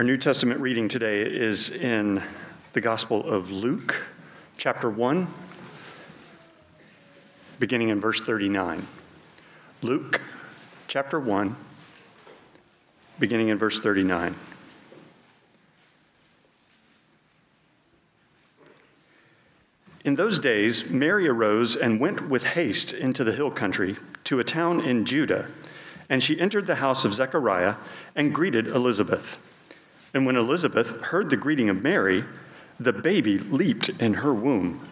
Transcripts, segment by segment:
Our New Testament reading today is in the Gospel of Luke, chapter 1, beginning in verse 39. Luke, chapter 1, beginning in verse 39. In those days, Mary arose and went with haste into the hill country to a town in Judah, and she entered the house of Zechariah and greeted Elizabeth. And when Elizabeth heard the greeting of Mary, the baby leaped in her womb.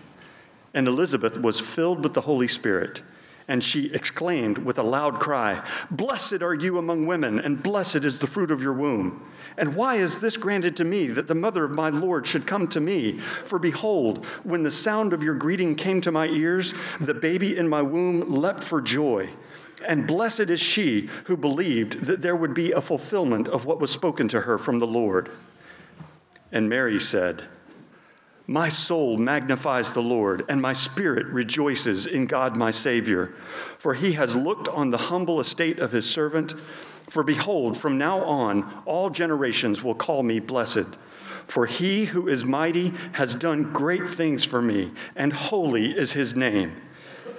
And Elizabeth was filled with the Holy Spirit, and she exclaimed with a loud cry, Blessed are you among women, and blessed is the fruit of your womb. And why is this granted to me that the mother of my Lord should come to me? For behold, when the sound of your greeting came to my ears, the baby in my womb leapt for joy. And blessed is she who believed that there would be a fulfillment of what was spoken to her from the Lord. And Mary said, My soul magnifies the Lord, and my spirit rejoices in God my Savior, for he has looked on the humble estate of his servant. For behold, from now on, all generations will call me blessed. For he who is mighty has done great things for me, and holy is his name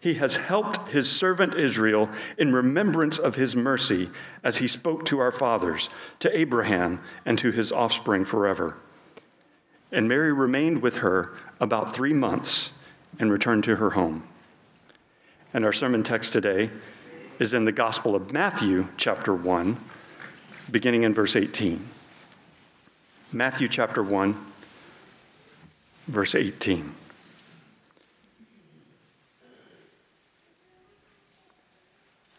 He has helped his servant Israel in remembrance of his mercy as he spoke to our fathers, to Abraham, and to his offspring forever. And Mary remained with her about three months and returned to her home. And our sermon text today is in the Gospel of Matthew, chapter 1, beginning in verse 18. Matthew chapter 1, verse 18.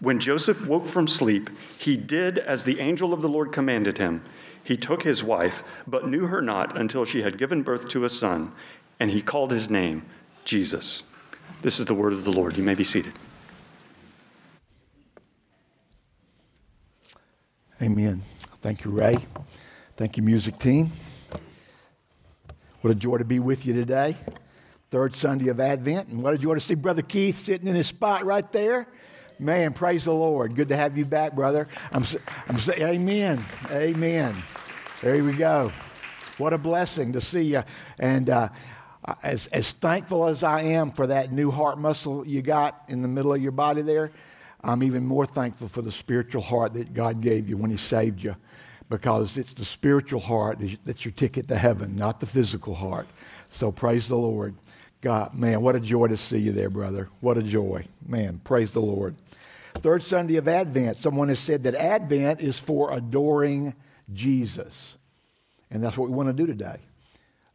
When Joseph woke from sleep, he did as the angel of the Lord commanded him. He took his wife, but knew her not until she had given birth to a son, and he called his name Jesus. This is the word of the Lord. You may be seated. Amen. Thank you, Ray. Thank you, music team. What a joy to be with you today. Third Sunday of Advent. And what a joy to see Brother Keith sitting in his spot right there. Man, praise the Lord. Good to have you back, brother. I'm, I'm saying, Amen. Amen. There we go. What a blessing to see you. And uh, as, as thankful as I am for that new heart muscle you got in the middle of your body there, I'm even more thankful for the spiritual heart that God gave you when He saved you. Because it's the spiritual heart that's your ticket to heaven, not the physical heart. So praise the Lord. God, man, what a joy to see you there, brother. What a joy. Man, praise the Lord. Third Sunday of Advent, someone has said that Advent is for adoring Jesus. And that's what we want to do today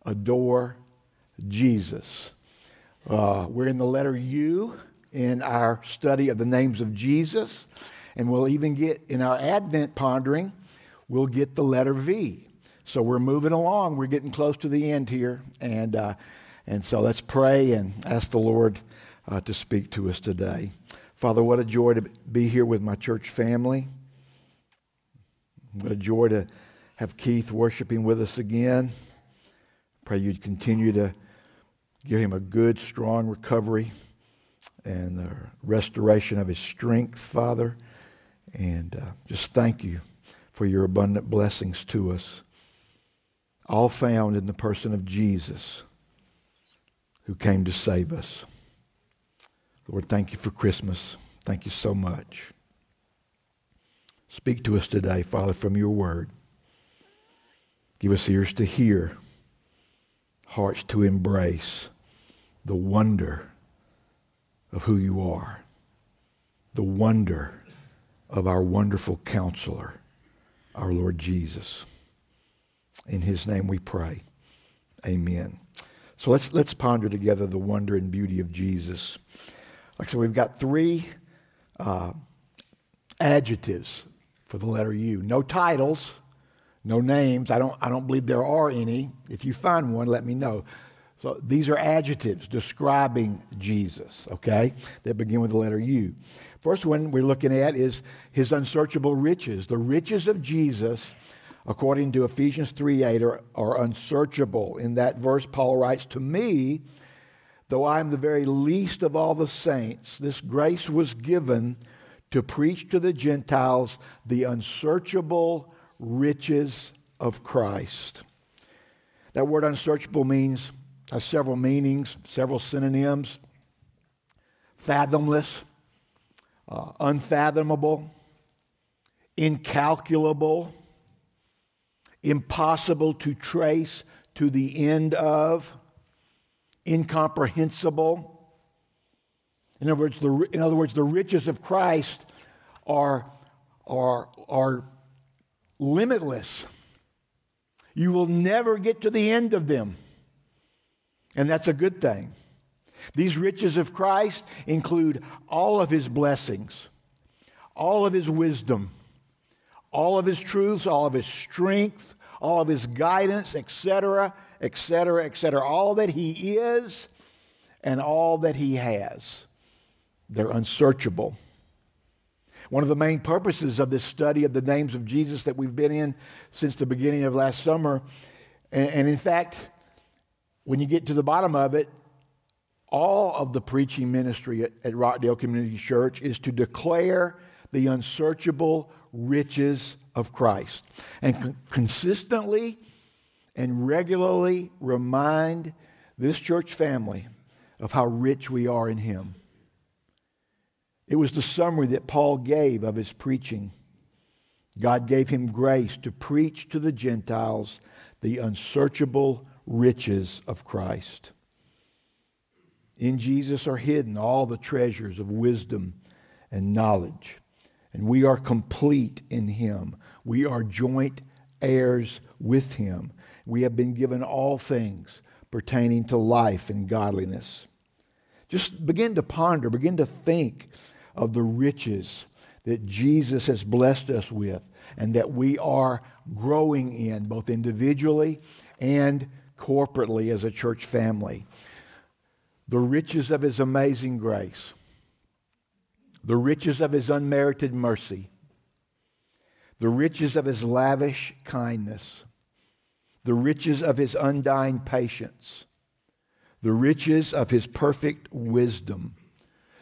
adore Jesus. Uh, we're in the letter U in our study of the names of Jesus. And we'll even get in our Advent pondering, we'll get the letter V. So we're moving along. We're getting close to the end here. And, uh, and so let's pray and ask the Lord uh, to speak to us today. Father, what a joy to be here with my church family. What a joy to have Keith worshiping with us again. Pray you'd continue to give him a good, strong recovery and the restoration of his strength, Father. And uh, just thank you for your abundant blessings to us, all found in the person of Jesus who came to save us. Lord, thank you for Christmas. Thank you so much. Speak to us today, Father, from your word. Give us ears to hear, hearts to embrace the wonder of who you are, the wonder of our wonderful counselor, our Lord Jesus. In his name we pray. Amen. So let's, let's ponder together the wonder and beauty of Jesus. Like I said, we've got three uh, adjectives for the letter U. No titles, no names. I don't, I don't believe there are any. If you find one, let me know. So these are adjectives describing Jesus, okay, that begin with the letter U. First one we're looking at is his unsearchable riches. The riches of Jesus, according to Ephesians 3 8, are, are unsearchable. In that verse, Paul writes, To me, though I am the very least of all the saints, this grace was given to preach to the Gentiles the unsearchable riches of Christ. That word unsearchable means has several meanings, several synonyms. Fathomless, uh, unfathomable, incalculable, impossible to trace to the end of, incomprehensible. In other words, the, in other words, the riches of Christ are, are, are limitless. You will never get to the end of them. And that's a good thing. These riches of Christ include all of his blessings, all of his wisdom, all of his truths, all of his strength, all of his guidance, etc., etc., etc. All that he is and all that he has. They're unsearchable. One of the main purposes of this study of the names of Jesus that we've been in since the beginning of last summer, and, in fact, when you get to the bottom of it, all of the preaching ministry at, at Rockdale Community Church is to declare the unsearchable riches of Christ and con- consistently and regularly remind this church family of how rich we are in Him. It was the summary that Paul gave of his preaching. God gave him grace to preach to the Gentiles the unsearchable riches of Christ. In Jesus are hidden all the treasures of wisdom and knowledge, and we are complete in Him. We are joint heirs with Him. We have been given all things pertaining to life and godliness. Just begin to ponder, begin to think of the riches that Jesus has blessed us with and that we are growing in, both individually and corporately as a church family. The riches of his amazing grace, the riches of his unmerited mercy, the riches of his lavish kindness, the riches of his undying patience, the riches of his perfect wisdom,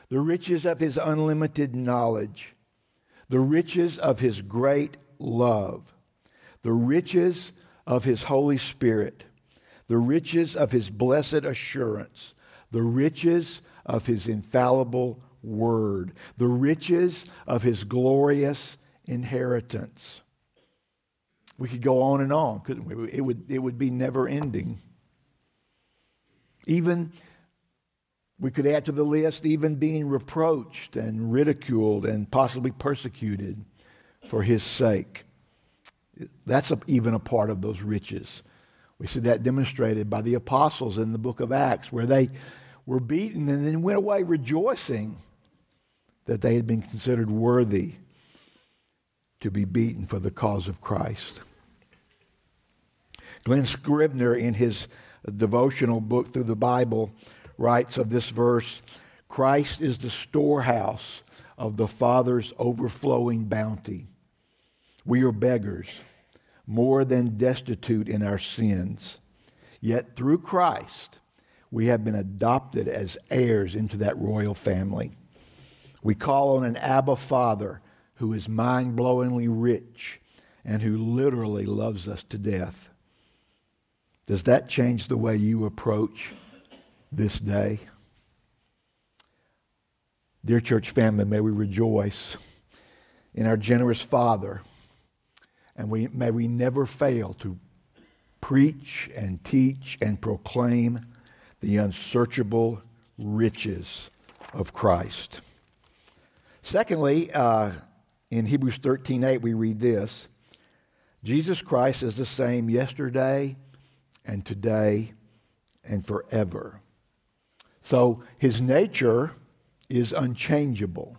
the riches of his unlimited knowledge, the riches of his great love, the riches of his Holy Spirit, the riches of his blessed assurance, the riches of his infallible word, the riches of his glorious inheritance. We could go on and on, couldn't we? It would, it would be never ending. Even, we could add to the list, even being reproached and ridiculed and possibly persecuted for his sake. That's a, even a part of those riches. We see that demonstrated by the apostles in the book of Acts, where they were beaten and then went away rejoicing that they had been considered worthy to be beaten for the cause of Christ. Glenn Scribner, in his devotional book through the Bible, writes of this verse Christ is the storehouse of the Father's overflowing bounty. We are beggars more than destitute in our sins. Yet through Christ, we have been adopted as heirs into that royal family. We call on an Abba Father who is mind blowingly rich and who literally loves us to death. Does that change the way you approach this day? Dear church family, may we rejoice in our generous Father, and we, may we never fail to preach and teach and proclaim the unsearchable riches of Christ. Secondly, uh, in Hebrews 13 8, we read this Jesus Christ is the same yesterday and today and forever. So his nature is unchangeable.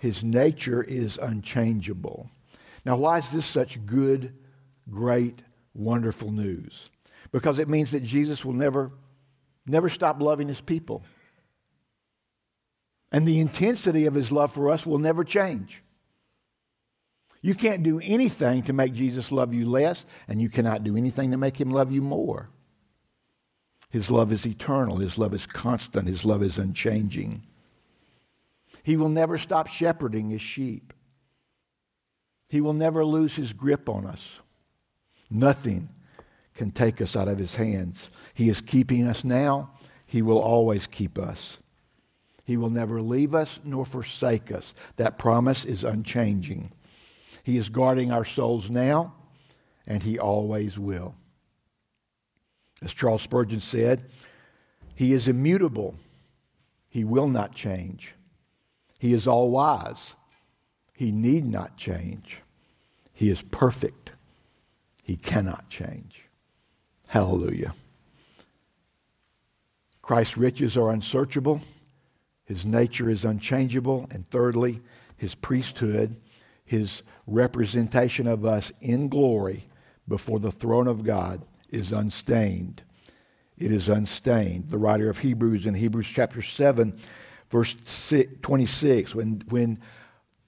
His nature is unchangeable. Now, why is this such good, great, wonderful news? Because it means that Jesus will never, never stop loving his people. And the intensity of his love for us will never change. You can't do anything to make Jesus love you less, and you cannot do anything to make him love you more. His love is eternal, his love is constant, his love is unchanging. He will never stop shepherding his sheep. He will never lose his grip on us. Nothing can take us out of his hands. He is keeping us now. He will always keep us. He will never leave us nor forsake us. That promise is unchanging. He is guarding our souls now, and He always will. As Charles Spurgeon said, He is immutable. He will not change. He is all wise. He need not change. He is perfect. He cannot change. Hallelujah. Christ's riches are unsearchable. His nature is unchangeable. And thirdly, his priesthood, his representation of us in glory before the throne of God is unstained. It is unstained. The writer of Hebrews in Hebrews chapter 7, verse 26, when, when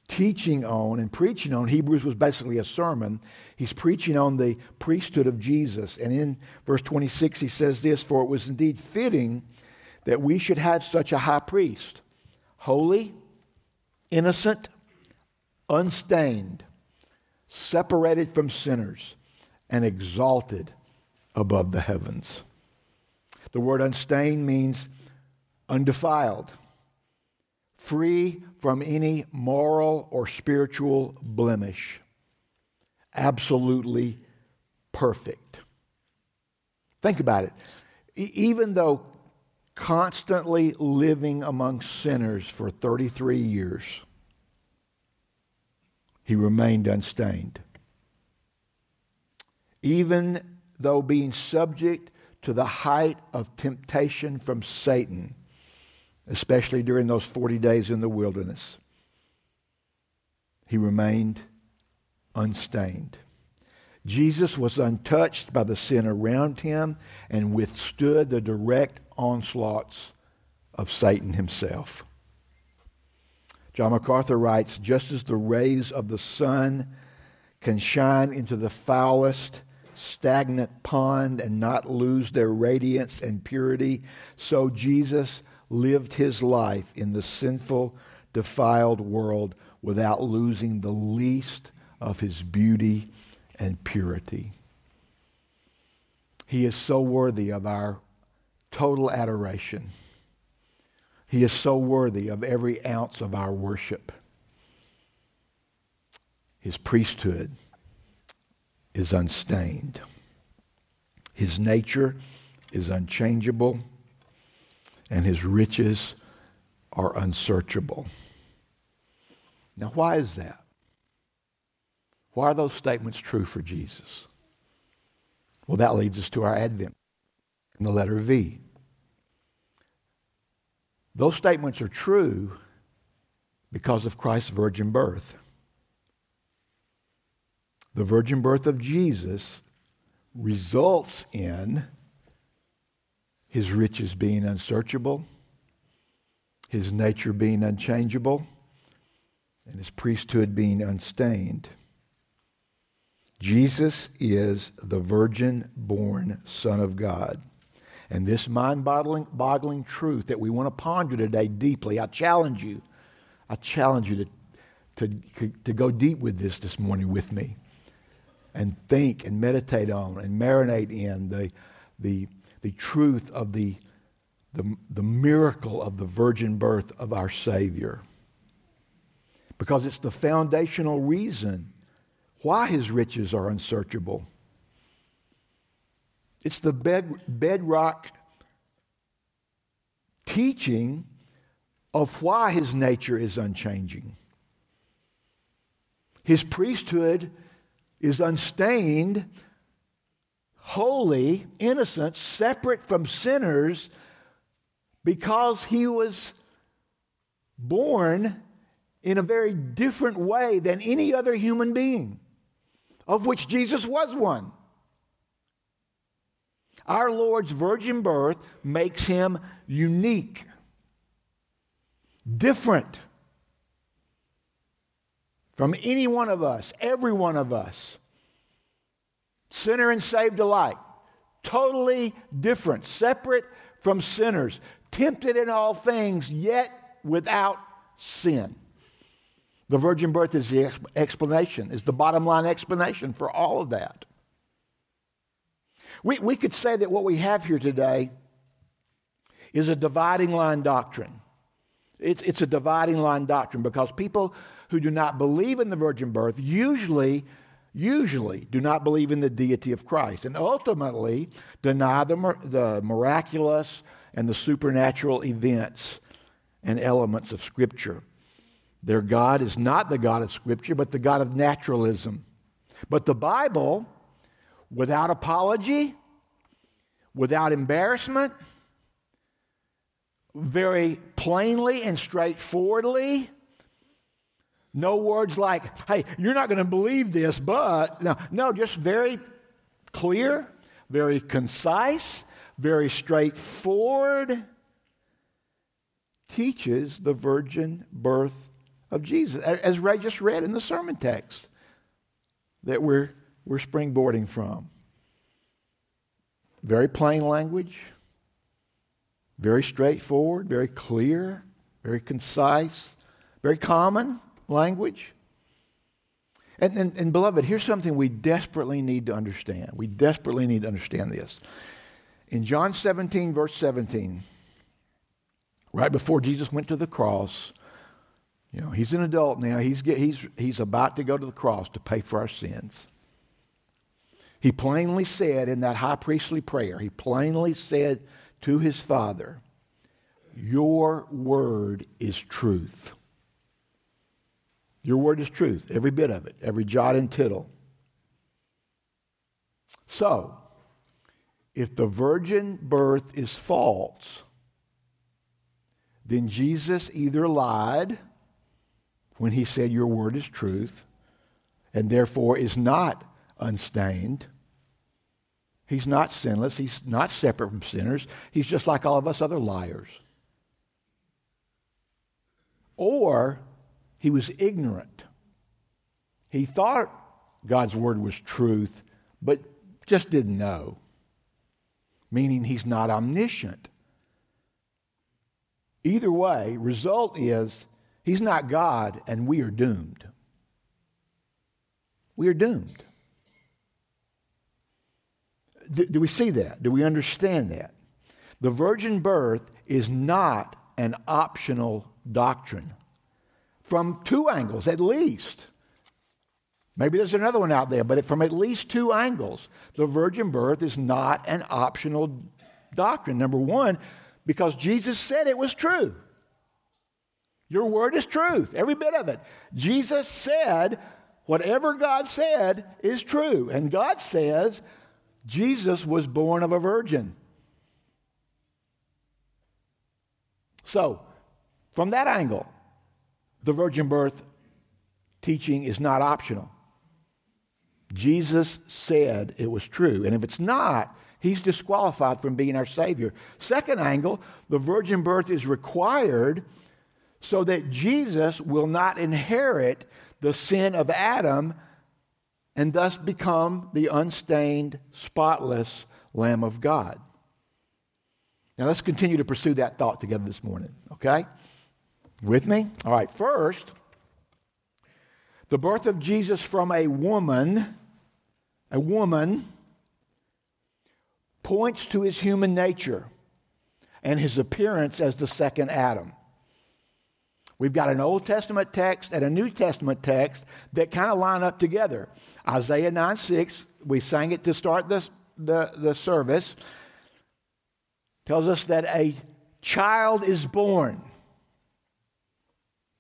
teaching on and preaching on, Hebrews was basically a sermon. He's preaching on the priesthood of Jesus. And in verse 26, he says this For it was indeed fitting that we should have such a high priest, holy, innocent, unstained separated from sinners, and exalted above the heavens. The word unstained means undefiled, free from any moral or spiritual blemish, absolutely perfect. Think about it. even though constantly living among sinners for 33 years, he remained unstained. Even though being subject to the height of temptation from Satan, especially during those 40 days in the wilderness, he remained unstained. Jesus was untouched by the sin around him and withstood the direct onslaughts of Satan himself. John MacArthur writes just as the rays of the sun can shine into the foulest, stagnant pond and not lose their radiance and purity, so Jesus lived his life in the sinful, defiled world without losing the least of his beauty and purity. He is so worthy of our total adoration. He is so worthy of every ounce of our worship. His priesthood is unstained. His nature is unchangeable, and his riches are unsearchable. Now, why is that? Why are those statements true for Jesus? Well, that leads us to our Advent in the letter V. Those statements are true because of Christ's virgin birth. The virgin birth of Jesus results in his riches being unsearchable, his nature being unchangeable, and his priesthood being unstained. Jesus is the virgin born Son of God. And this mind boggling truth that we want to ponder today deeply, I challenge you. I challenge you to, to, to go deep with this this morning with me. and think and meditate on and marinate in the, the, the truth of the, the, the miracle of the virgin birth of our Savior. Because it's the foundational reason why his riches are unsearchable. It's the bed, bedrock teaching of why his nature is unchanging. His priesthood is unstained, holy, innocent, separate from sinners because he was born in a very different way than any other human being, of which Jesus was one. Our Lord's virgin birth makes him unique, different from any one of us, every one of us, sinner and saved alike, totally different, separate from sinners, tempted in all things, yet without sin. The virgin birth is the explanation, is the bottom line explanation for all of that. We, we could say that what we have here today is a dividing line doctrine. It's, it's a dividing line doctrine because people who do not believe in the virgin birth usually, usually do not believe in the deity of Christ and ultimately deny the, the miraculous and the supernatural events and elements of Scripture. Their God is not the God of Scripture, but the God of naturalism. But the Bible without apology, without embarrassment, very plainly and straightforwardly. No words like, hey, you're not going to believe this, but. No, no, just very clear, very concise, very straightforward. Teaches the virgin birth of Jesus, as Ray just read in the sermon text that we're we're springboarding from. Very plain language, very straightforward, very clear, very concise, very common language. And, and, and, beloved, here's something we desperately need to understand. We desperately need to understand this. In John 17, verse 17, right before Jesus went to the cross, you know, he's an adult now. He's, he's, he's about to go to the cross to pay for our sins. He plainly said in that high priestly prayer, he plainly said to his Father, Your word is truth. Your word is truth, every bit of it, every jot and tittle. So, if the virgin birth is false, then Jesus either lied when he said, Your word is truth, and therefore is not unstained. He's not sinless. He's not separate from sinners. He's just like all of us other liars. Or he was ignorant. He thought God's word was truth, but just didn't know, meaning he's not omniscient. Either way, result is he's not God and we are doomed. We are doomed do, do we see that? Do we understand that? The virgin birth is not an optional doctrine from two angles at least. Maybe there's another one out there, but from at least two angles, the virgin birth is not an optional doctrine. Number one, because Jesus said it was true. Your word is truth, every bit of it. Jesus said, whatever God said is true. And God says, Jesus was born of a virgin. So, from that angle, the virgin birth teaching is not optional. Jesus said it was true. And if it's not, he's disqualified from being our Savior. Second angle, the virgin birth is required so that Jesus will not inherit the sin of Adam and thus become the unstained, spotless Lamb of God. Now let's continue to pursue that thought together this morning, okay? With me? All right, first, the birth of Jesus from a woman a woman, points to his human nature and his appearance as the second Adam. We've got an Old Testament text and a New Testament text that kind of line up together. Isaiah 9 6, we sang it to start the, the service, tells us that a child is born.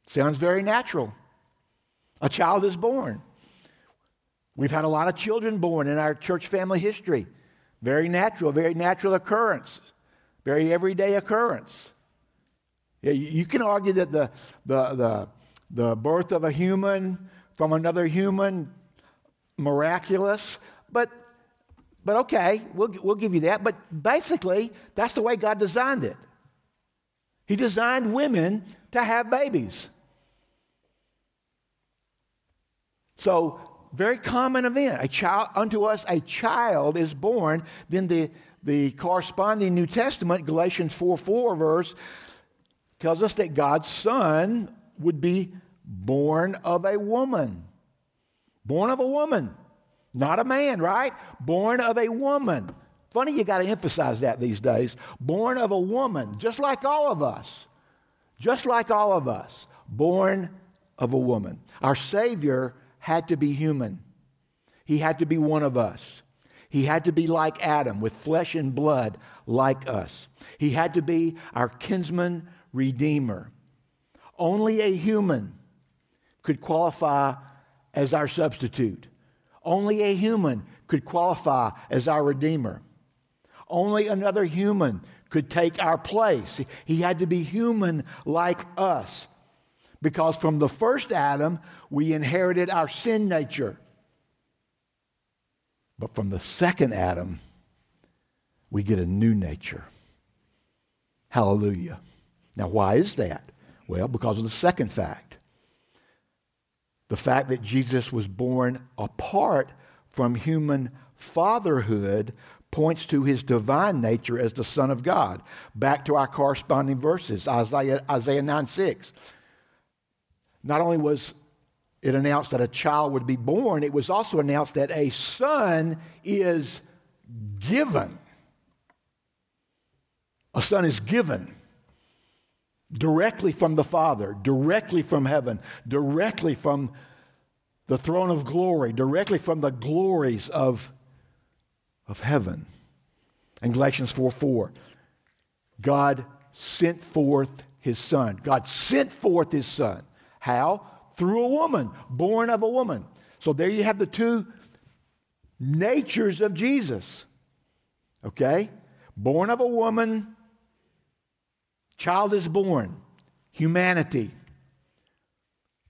Sounds very natural. A child is born. We've had a lot of children born in our church family history. Very natural, very natural occurrence, very everyday occurrence. You can argue that the, the, the, the birth of a human from another human, miraculous, but, but okay, we'll, we'll give you that. But basically, that's the way God designed it. He designed women to have babies. So, very common event. A child unto us a child is born. Then the, the corresponding New Testament, Galatians 4 4 verse, tells us that God's Son would be born of a woman. Born of a woman, not a man, right? Born of a woman. Funny, you got to emphasize that these days. Born of a woman, just like all of us. Just like all of us. Born of a woman. Our Savior had to be human, He had to be one of us. He had to be like Adam, with flesh and blood like us. He had to be our kinsman redeemer. Only a human could qualify as our substitute. Only a human could qualify as our redeemer. Only another human could take our place. He had to be human like us because from the first Adam, we inherited our sin nature. But from the second Adam, we get a new nature. Hallelujah. Now, why is that? Well, because of the second fact the fact that Jesus was born apart from human fatherhood points to his divine nature as the Son of God. Back to our corresponding verses Isaiah, Isaiah 9 6. Not only was it announced that a child would be born, it was also announced that a son is given. A son is given directly from the Father, directly from heaven, directly from the throne of glory, directly from the glories of, of heaven. In Galatians 4 4, God sent forth his son. God sent forth his son. How? Through a woman, born of a woman. So there you have the two natures of Jesus. Okay? Born of a woman, Child is born, humanity.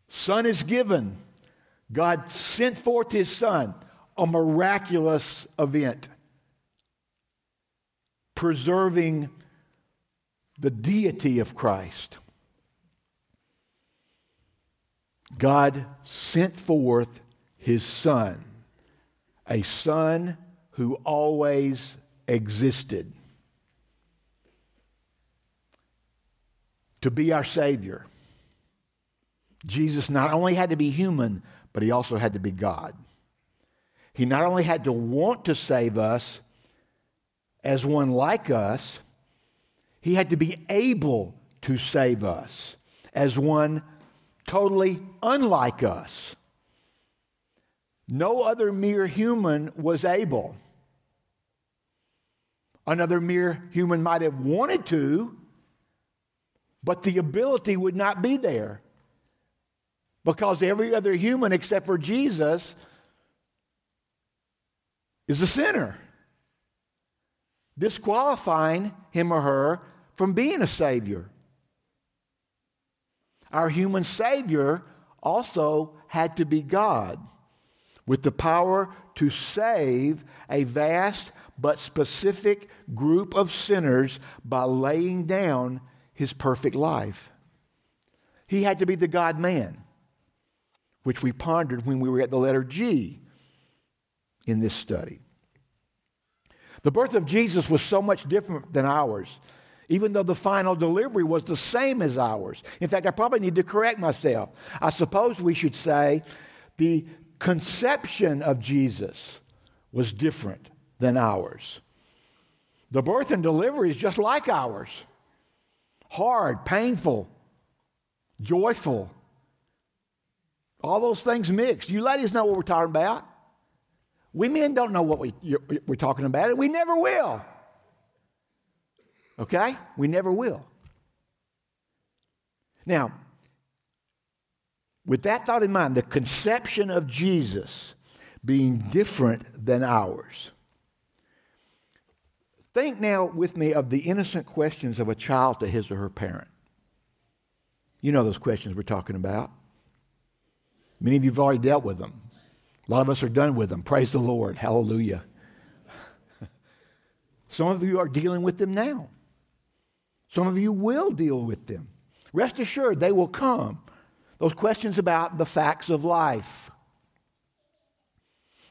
Son is given. God sent forth his son, a miraculous event, preserving the deity of Christ. God sent forth his son, a son who always existed. To be our Savior, Jesus not only had to be human, but he also had to be God. He not only had to want to save us as one like us, he had to be able to save us as one totally unlike us. No other mere human was able. Another mere human might have wanted to, but the ability would not be there because every other human except for Jesus is a sinner, disqualifying him or her from being a Savior. Our human Savior also had to be God with the power to save a vast but specific group of sinners by laying down his perfect life. He had to be the God man, which we pondered when we were at the letter G in this study. The birth of Jesus was so much different than ours, even though the final delivery was the same as ours. In fact, I probably need to correct myself. I suppose we should say the conception of Jesus was different than ours. The birth and delivery is just like ours hard, painful, joyful. All those things mixed. You ladies know what we're talking about. We men don't know what we, we're talking about, and we never will. Okay? We never will. Now, with that thought in mind, the conception of Jesus being different than ours. Think now with me of the innocent questions of a child to his or her parent. You know those questions we're talking about. Many of you have already dealt with them. A lot of us are done with them. Praise the Lord. Hallelujah. Some of you are dealing with them now. Some of you will deal with them. Rest assured, they will come. Those questions about the facts of life.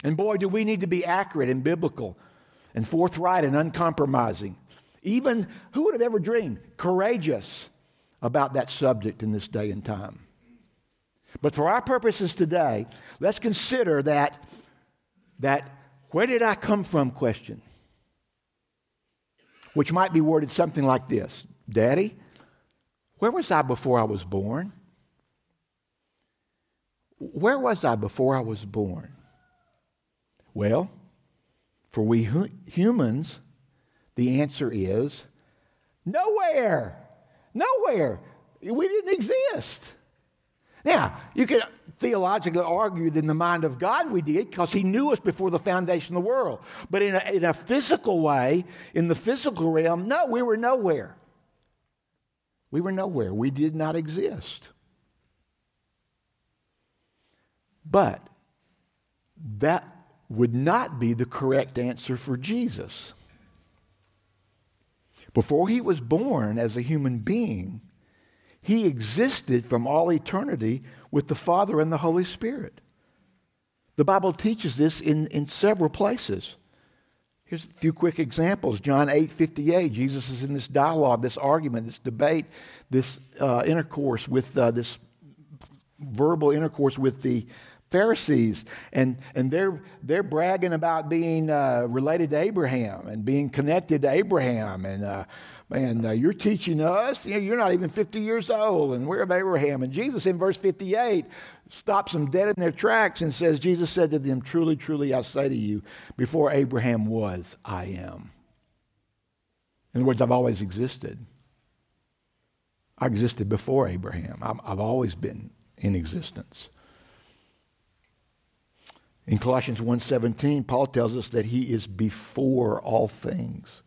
And boy, do we need to be accurate and biblical and forthright and uncompromising. Even, who would have ever dreamed, courageous about that subject in this day and time. But for our purposes today, let's consider that, that where did I come from question, which might be worded something like this Daddy, where was I before I was born? Where was I before I was born? Well, for we humans, the answer is nowhere. Nowhere. We didn't exist. Now, you could theologically argue that in the mind of God we did because He knew us before the foundation of the world. But in a, in a physical way, in the physical realm, no, we were nowhere. We were nowhere. We did not exist. But that would not be the correct answer for Jesus. Before he was born as a human being, he existed from all eternity with the Father and the Holy Spirit. The Bible teaches this in, in several places. Here's a few quick examples. John 8 58, Jesus is in this dialogue, this argument, this debate, this uh, intercourse with uh, this verbal intercourse with the Pharisees, and, and they're, they're bragging about being uh, related to Abraham and being connected to Abraham. And, uh, and uh, you're teaching us, you know, you're not even 50 years old, and we're of Abraham. And Jesus, in verse 58, stops them dead in their tracks and says, Jesus said to them, Truly, truly, I say to you, before Abraham was, I am. In other words, I've always existed. I existed before Abraham. I've always been in existence. In Colossians 1:17, Paul tells us that he is before all things.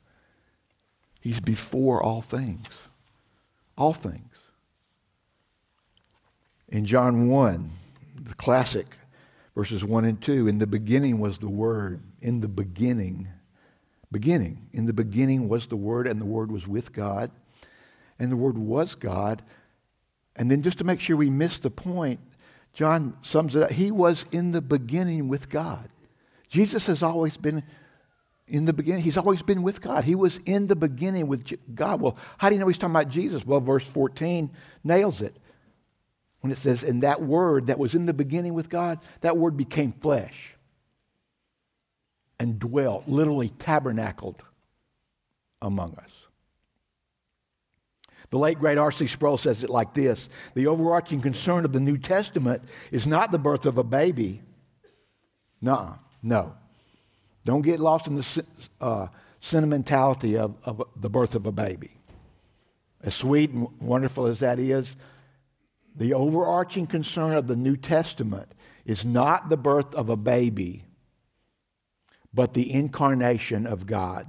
He's before all things. All things. In John 1, the classic verses 1 and 2, in the beginning was the word, in the beginning. Beginning. In the beginning was the word and the word was with God and the word was God. And then just to make sure we miss the point, John sums it up. He was in the beginning with God. Jesus has always been in the beginning. He's always been with God. He was in the beginning with God. Well, how do you know he's talking about Jesus? Well, verse 14 nails it. When it says, and that word that was in the beginning with God, that word became flesh and dwelt, literally tabernacled among us. The late great R.C. Sproul says it like this The overarching concern of the New Testament is not the birth of a baby. No, no. Don't get lost in the uh, sentimentality of, of the birth of a baby. As sweet and wonderful as that is, the overarching concern of the New Testament is not the birth of a baby, but the incarnation of God.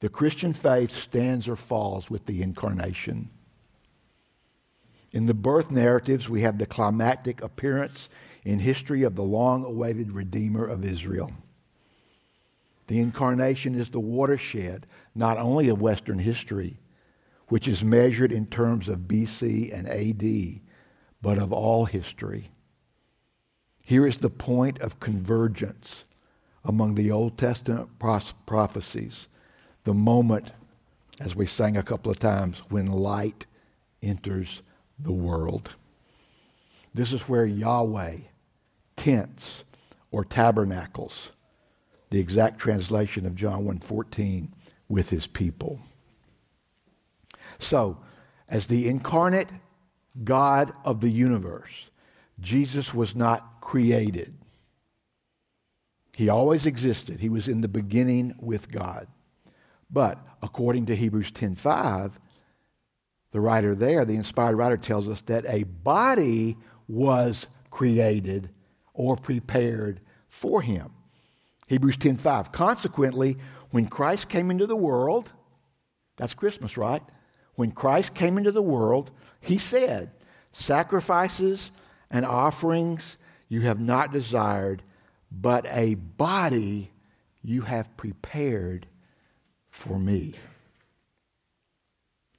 The Christian faith stands or falls with the incarnation. In the birth narratives, we have the climactic appearance in history of the long awaited Redeemer of Israel. The incarnation is the watershed not only of Western history, which is measured in terms of BC and AD, but of all history. Here is the point of convergence among the Old Testament prophecies the moment, as we sang a couple of times, when light enters the world. This is where Yahweh, tents or tabernacles, the exact translation of John 1:14 with his people. So, as the incarnate God of the universe, Jesus was not created. He always existed. He was in the beginning with God. But according to Hebrews 10:5, the writer there, the inspired writer tells us that a body was created or prepared for him. Hebrews 10:5. Consequently, when Christ came into the world, that's Christmas, right? When Christ came into the world, he said, "Sacrifices and offerings you have not desired, but a body you have prepared for me."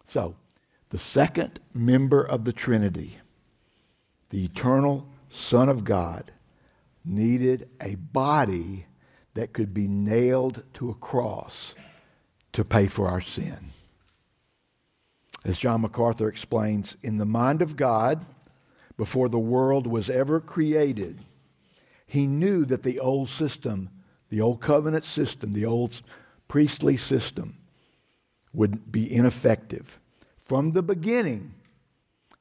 So, the second member of the Trinity, the eternal Son of God, needed a body that could be nailed to a cross to pay for our sin. As John MacArthur explains, in the mind of God, before the world was ever created, he knew that the old system, the old covenant system, the old priestly system, would be ineffective. From the beginning,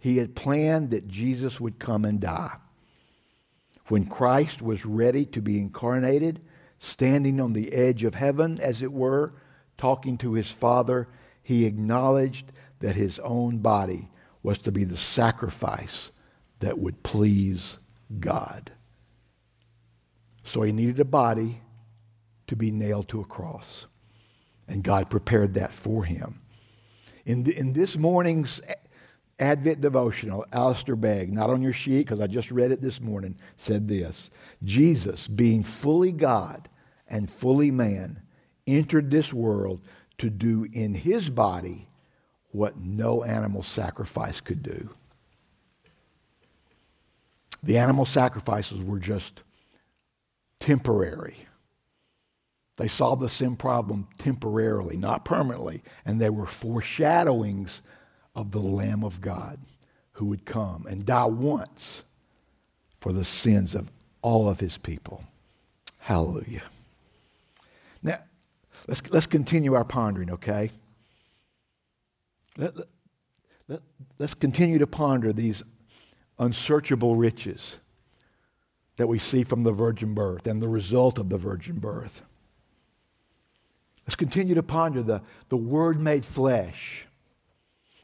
he had planned that Jesus would come and die. When Christ was ready to be incarnated, standing on the edge of heaven, as it were, talking to his Father, he acknowledged that his own body was to be the sacrifice that would please God. So he needed a body to be nailed to a cross. And God prepared that for him. In, the, in this morning's Advent devotional, Alistair Begg, not on your sheet because I just read it this morning, said this Jesus, being fully God and fully man, entered this world to do in his body what no animal sacrifice could do. The animal sacrifices were just temporary. They solved the sin problem temporarily, not permanently, and they were foreshadowings of the Lamb of God who would come and die once for the sins of all of his people. Hallelujah. Now, let's, let's continue our pondering, okay? Let, let, let, let's continue to ponder these unsearchable riches that we see from the virgin birth and the result of the virgin birth. Let's continue to ponder the, the Word made flesh,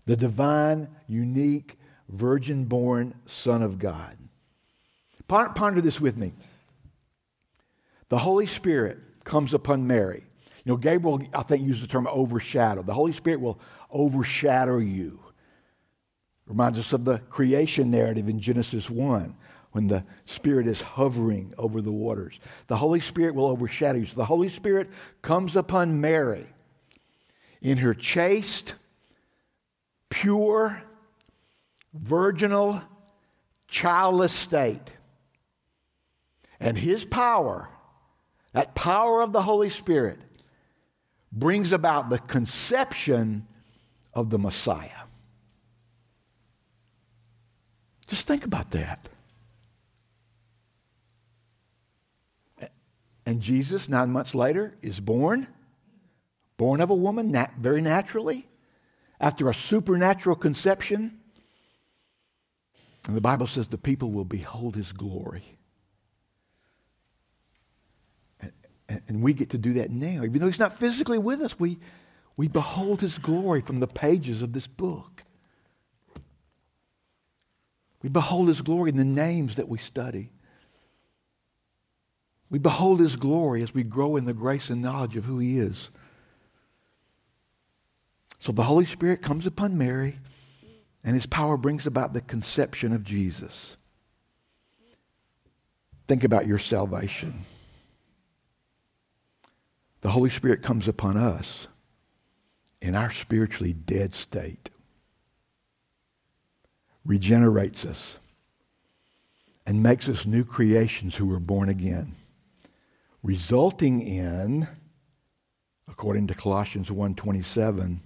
the divine, unique, virgin born Son of God. Ponder this with me. The Holy Spirit comes upon Mary. You know, Gabriel, I think, used the term overshadow. The Holy Spirit will overshadow you. Reminds us of the creation narrative in Genesis 1 when the Spirit is hovering over the waters. The Holy Spirit will overshadow you. So the Holy Spirit comes upon Mary in her chaste, pure, virginal, childless state. And his power, that power of the Holy Spirit, brings about the conception of the Messiah. Just think about that. And Jesus, nine months later, is born, born of a woman nat- very naturally, after a supernatural conception. And the Bible says the people will behold his glory. And, and we get to do that now. Even though he's not physically with us, we, we behold his glory from the pages of this book. We behold his glory in the names that we study. We behold his glory as we grow in the grace and knowledge of who he is. So the Holy Spirit comes upon Mary, and his power brings about the conception of Jesus. Think about your salvation. The Holy Spirit comes upon us in our spiritually dead state, regenerates us, and makes us new creations who are born again resulting in according to Colossians 1:27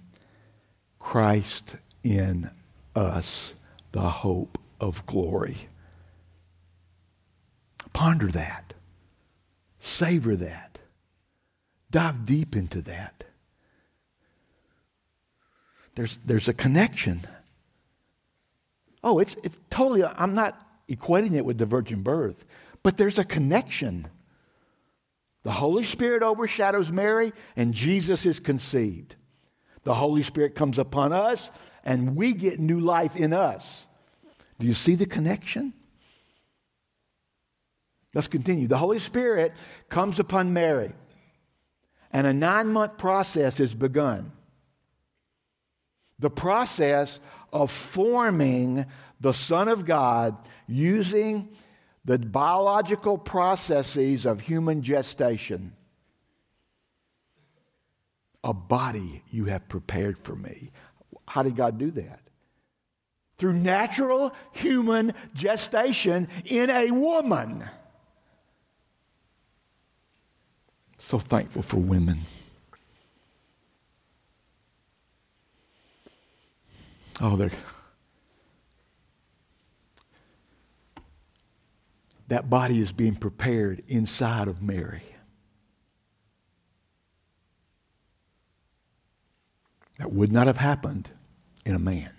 Christ in us the hope of glory ponder that Savor that. Dive deep into that. There's, there's a connection. Oh, it's, it's totally, I'm not equating it with the virgin birth, but there's a connection. The Holy Spirit overshadows Mary, and Jesus is conceived. The Holy Spirit comes upon us, and we get new life in us. Do you see the connection? Let's continue. The Holy Spirit comes upon Mary, and a nine month process is begun. The process of forming the Son of God using the biological processes of human gestation. A body you have prepared for me. How did God do that? Through natural human gestation in a woman. So thankful for women. Oh, they're. That body is being prepared inside of Mary. That would not have happened in a man.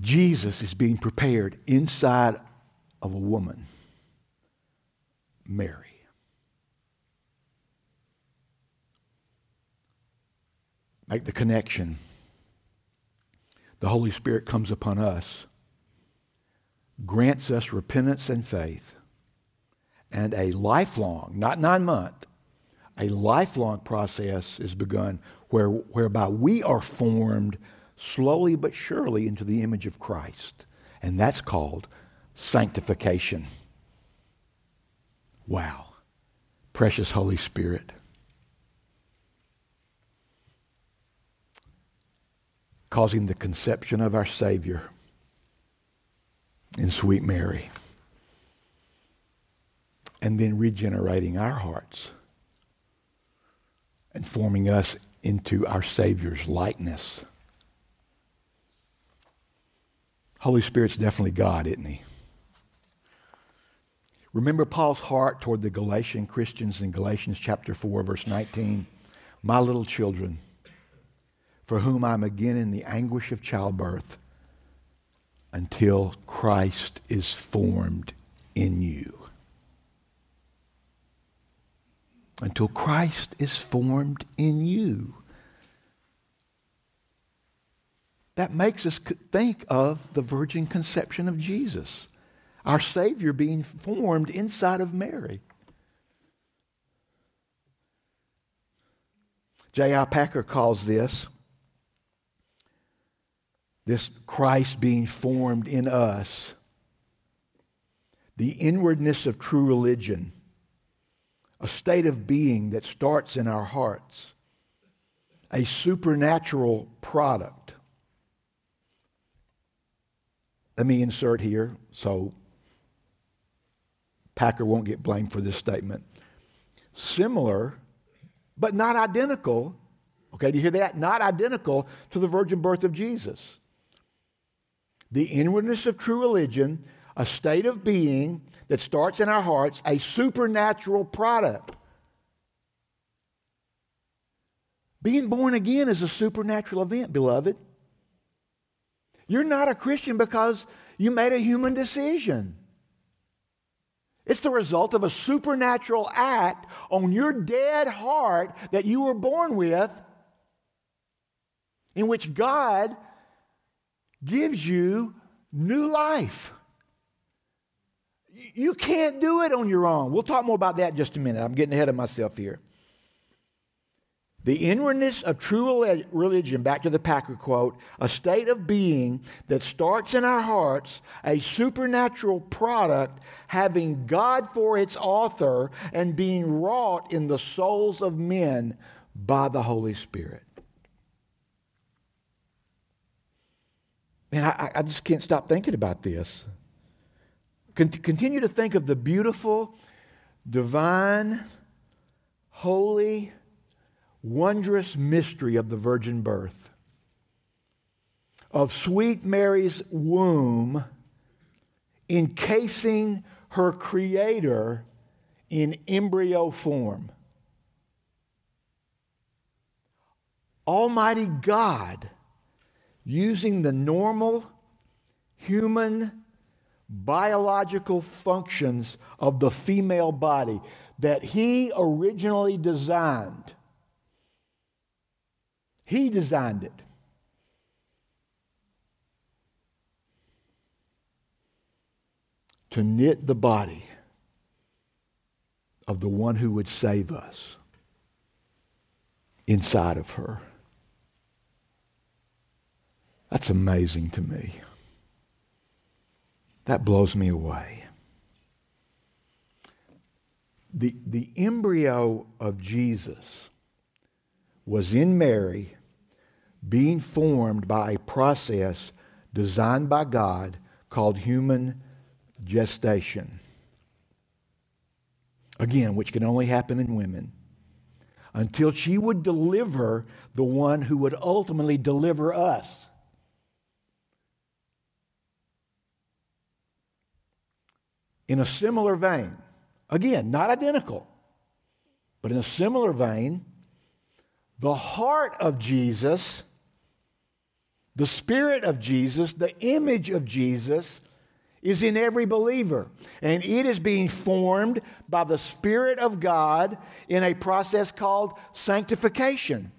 Jesus is being prepared inside of a woman, Mary. Make the connection. The Holy Spirit comes upon us, grants us repentance and faith, and a lifelong, not nine month, a lifelong process is begun where, whereby we are formed slowly but surely into the image of Christ. And that's called sanctification. Wow. Precious Holy Spirit. Causing the conception of our Savior in sweet Mary. And then regenerating our hearts and forming us into our Savior's likeness. Holy Spirit's definitely God, isn't he? Remember Paul's heart toward the Galatian Christians in Galatians chapter 4, verse 19. My little children, for whom I'm again in the anguish of childbirth until Christ is formed in you. until Christ is formed in you. That makes us think of the virgin conception of Jesus, our Savior being formed inside of Mary. J.I. Packer calls this this Christ being formed in us, the inwardness of true religion a state of being that starts in our hearts, a supernatural product. Let me insert here so Packer won't get blamed for this statement. Similar, but not identical. Okay, do you hear that? Not identical to the virgin birth of Jesus. The inwardness of true religion, a state of being that starts in our hearts, a supernatural product. Being born again is a supernatural event, beloved. You're not a Christian because you made a human decision. It's the result of a supernatural act on your dead heart that you were born with, in which God gives you new life. You can't do it on your own. We'll talk more about that in just a minute. I'm getting ahead of myself here. The inwardness of true religion, back to the Packer quote, a state of being that starts in our hearts, a supernatural product having God for its author and being wrought in the souls of men by the Holy Spirit. Man, I, I just can't stop thinking about this. Continue to think of the beautiful, divine, holy, wondrous mystery of the virgin birth, of sweet Mary's womb encasing her creator in embryo form. Almighty God, using the normal human biological functions of the female body that He originally designed, He designed it. To knit the body of the one who would save us inside of her. That's amazing to me. That blows me away. The, the embryo of Jesus was in Mary being formed by a process designed by God called human gestation. Again, which can only happen in women. Until she would deliver the one who would ultimately deliver us. In a similar vein, again, not identical, but in a similar vein, the heart of Jesus, the spirit of Jesus, the image of Jesus is in every believer. And it is being formed by the Spirit of God in a process called sanctification.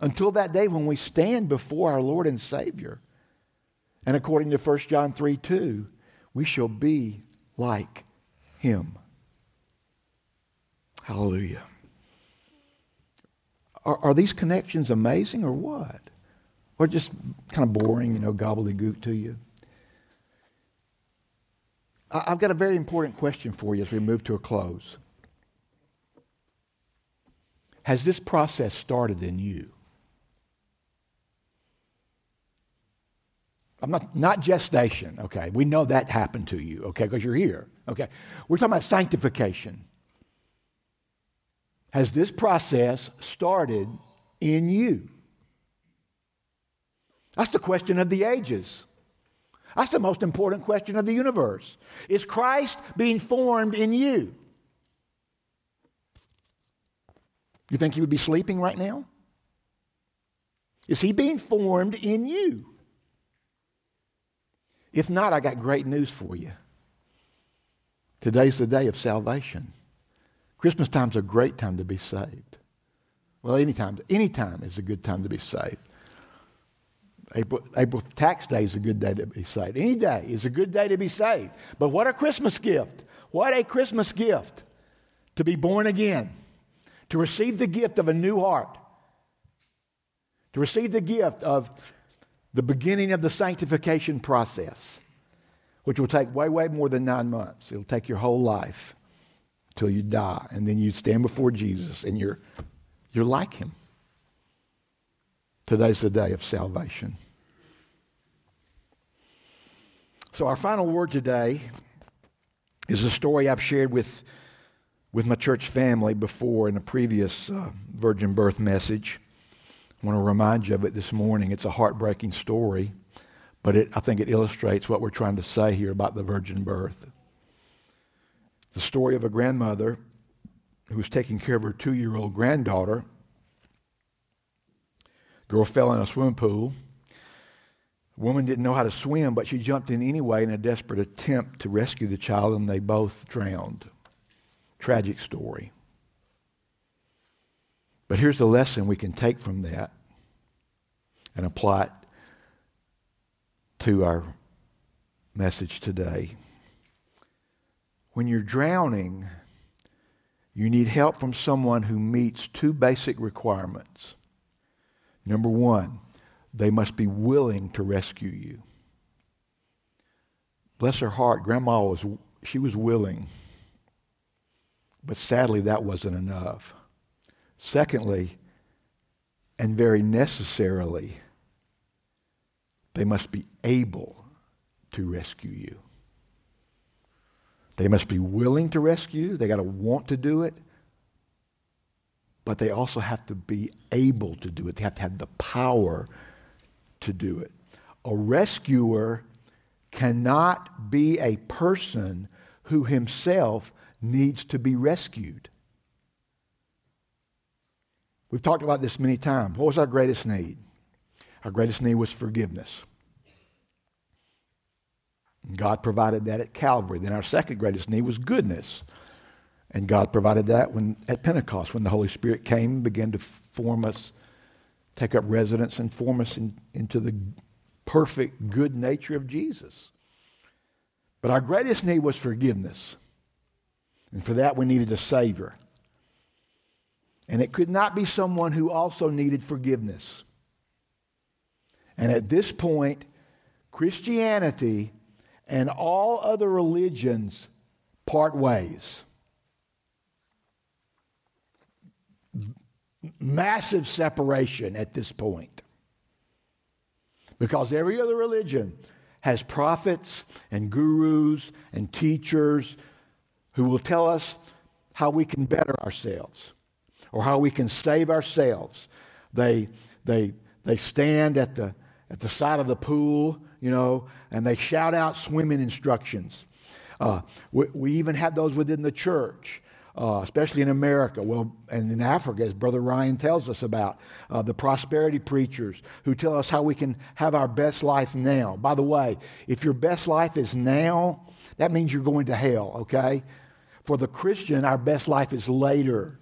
Until that day when we stand before our Lord and Savior. And according to 1 John 3 2, we shall be like him. Hallelujah. Are, are these connections amazing or what? Or just kind of boring, you know, gobbledygook to you? I've got a very important question for you as we move to a close. Has this process started in you? I'm not, not gestation, okay? We know that happened to you, okay, because you're here, okay? We're talking about sanctification. Has this process started in you? That's the question of the ages. That's the most important question of the universe. Is Christ being formed in you? You think he would be sleeping right now? Is he being formed in you? If not, I got great news for you. Today's the day of salvation. Christmas time's a great time to be saved. Well, anytime, anytime is a good time to be saved. April, April tax day is a good day to be saved. Any day is a good day to be saved. But what a Christmas gift! What a Christmas gift to be born again, to receive the gift of a new heart, to receive the gift of the beginning of the sanctification process, which will take way, way more than nine months. It'll take your whole life till you die, and then you stand before Jesus and you're, you're like him. Today's the day of salvation. So, our final word today is a story I've shared with, with my church family before in a previous uh, virgin birth message. I want to remind you of it this morning. It's a heartbreaking story, but it, I think it illustrates what we're trying to say here about the virgin birth. The story of a grandmother who was taking care of her two year old granddaughter. Girl fell in a swimming pool. The woman didn't know how to swim, but she jumped in anyway in a desperate attempt to rescue the child, and they both drowned. Tragic story. But here's the lesson we can take from that and apply it to our message today. When you're drowning, you need help from someone who meets two basic requirements. Number one, they must be willing to rescue you. Bless her heart, grandma was she was willing. But sadly that wasn't enough. Secondly, and very necessarily, they must be able to rescue you. They must be willing to rescue you. They got to want to do it. But they also have to be able to do it. They have to have the power to do it. A rescuer cannot be a person who himself needs to be rescued. We've talked about this many times. What was our greatest need? Our greatest need was forgiveness. God provided that at Calvary. Then our second greatest need was goodness. And God provided that when at Pentecost, when the Holy Spirit came and began to form us, take up residence and form us in, into the perfect good nature of Jesus. But our greatest need was forgiveness. And for that, we needed a Savior. And it could not be someone who also needed forgiveness. And at this point, Christianity and all other religions part ways. Massive separation at this point. Because every other religion has prophets and gurus and teachers who will tell us how we can better ourselves or how we can save ourselves. They, they, they stand at the, at the side of the pool, you know, and they shout out swimming instructions. Uh, we, we, even have those within the church, uh, especially in America, well, and in Africa, as Brother Ryan tells us about, uh, the prosperity preachers who tell us how we can have our best life now. By the way, if your best life is now, that means you're going to hell, okay? For the Christian, our best life is later.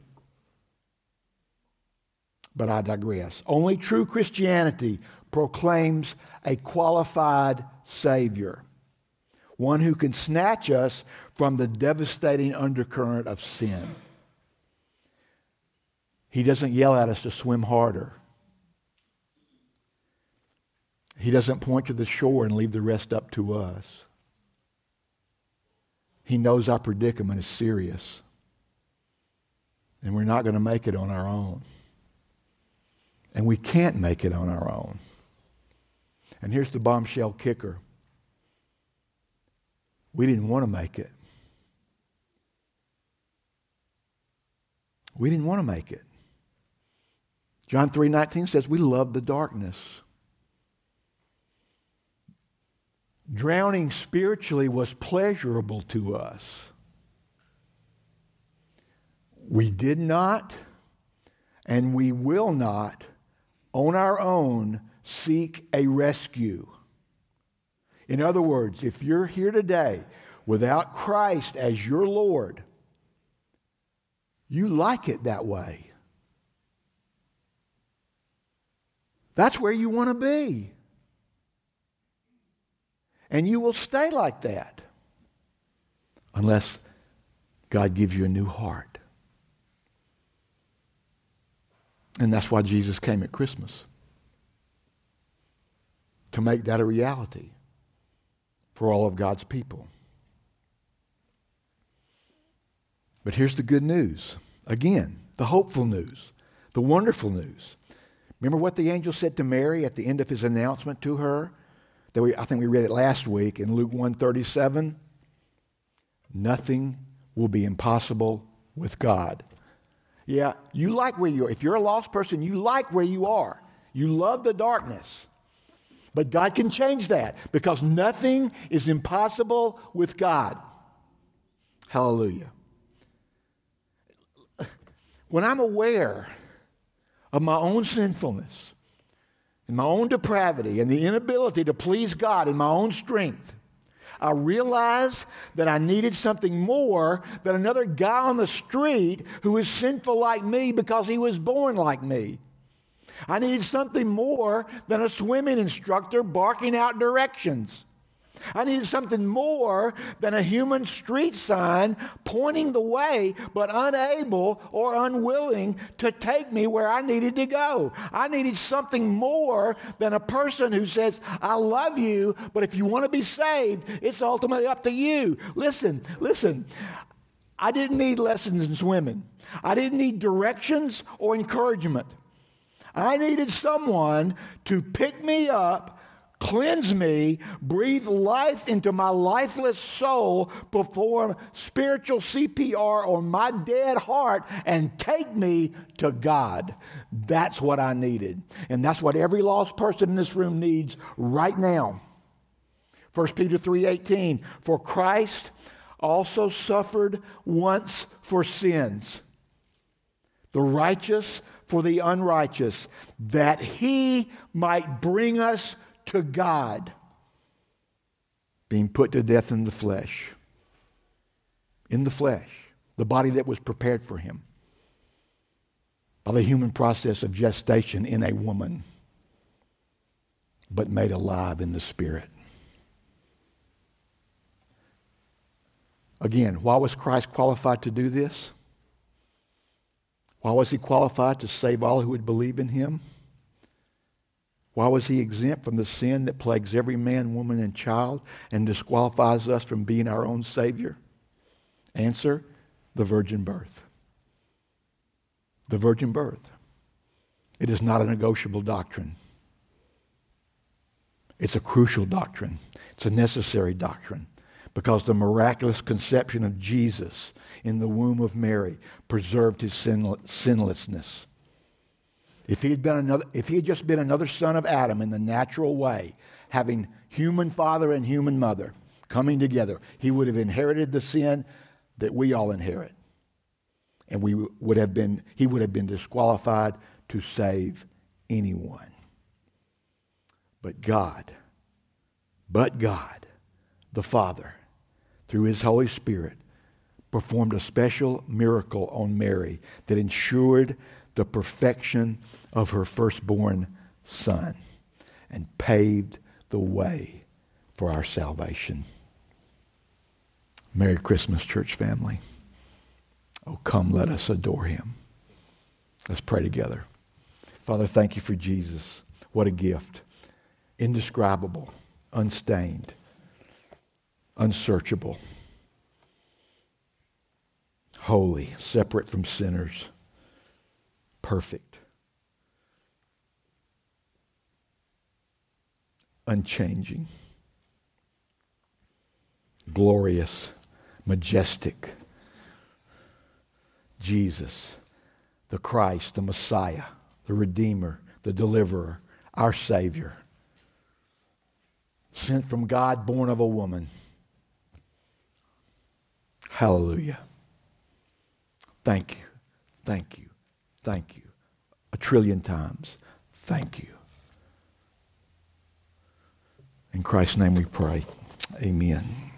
But I digress. Only true Christianity proclaims a qualified Savior, one who can snatch us from the devastating undercurrent of sin. He doesn't yell at us to swim harder. He doesn't point to the shore and leave the rest up to us. He knows our predicament is serious. And we're not going to make it on our own. And we can't make it on our own. And here's the bombshell kicker we didn't want to make it. We didn't want to make it. John 3:19 says we love the darkness. Drowning spiritually was pleasurable to us. We did not and we will not on our own seek a rescue. In other words, if you're here today without Christ as your Lord, you like it that way. That's where you want to be. And you will stay like that unless God gives you a new heart. And that's why Jesus came at Christmas to make that a reality for all of God's people. But here's the good news. Again, the hopeful news, the wonderful news. Remember what the angel said to Mary at the end of his announcement to her? That we, I think we read it last week in Luke 137. Nothing will be impossible with God. Yeah, you like where you are. If you're a lost person, you like where you are. You love the darkness. But God can change that because nothing is impossible with God. Hallelujah. When I'm aware of my own sinfulness and my own depravity and the inability to please God in my own strength, I realize that I needed something more than another guy on the street who is sinful like me because he was born like me. I needed something more than a swimming instructor barking out directions. I needed something more than a human street sign pointing the way, but unable or unwilling to take me where I needed to go. I needed something more than a person who says, I love you, but if you want to be saved, it's ultimately up to you. Listen, listen. I didn't need lessons in swimming, I didn't need directions or encouragement. I needed someone to pick me up, cleanse me, breathe life into my lifeless soul, perform spiritual CPR on my dead heart, and take me to God. That's what I needed. And that's what every lost person in this room needs right now. 1 Peter 3:18 For Christ also suffered once for sins, the righteous for the unrighteous, that he might bring us to God, being put to death in the flesh. In the flesh, the body that was prepared for him by the human process of gestation in a woman, but made alive in the spirit. Again, why was Christ qualified to do this? Why was he qualified to save all who would believe in him? Why was he exempt from the sin that plagues every man, woman, and child and disqualifies us from being our own Savior? Answer the virgin birth. The virgin birth. It is not a negotiable doctrine. It's a crucial doctrine. It's a necessary doctrine because the miraculous conception of Jesus in the womb of Mary preserved his sinlessness. If he had been another, if he had just been another son of Adam in the natural way, having human father and human mother coming together, he would have inherited the sin that we all inherit. And we would have been, he would have been disqualified to save anyone. But God, but God, the Father, through his Holy Spirit, performed a special miracle on Mary that ensured the perfection of her firstborn son and paved the way for our salvation. Merry Christmas, church family. Oh, come, let us adore him. Let's pray together. Father, thank you for Jesus. What a gift. Indescribable, unstained unsearchable, holy, separate from sinners, perfect, unchanging, glorious, majestic. Jesus, the Christ, the Messiah, the Redeemer, the Deliverer, our Savior, sent from God, born of a woman Hallelujah. Thank you. Thank you. Thank you. A trillion times. Thank you. In Christ's name we pray. Amen.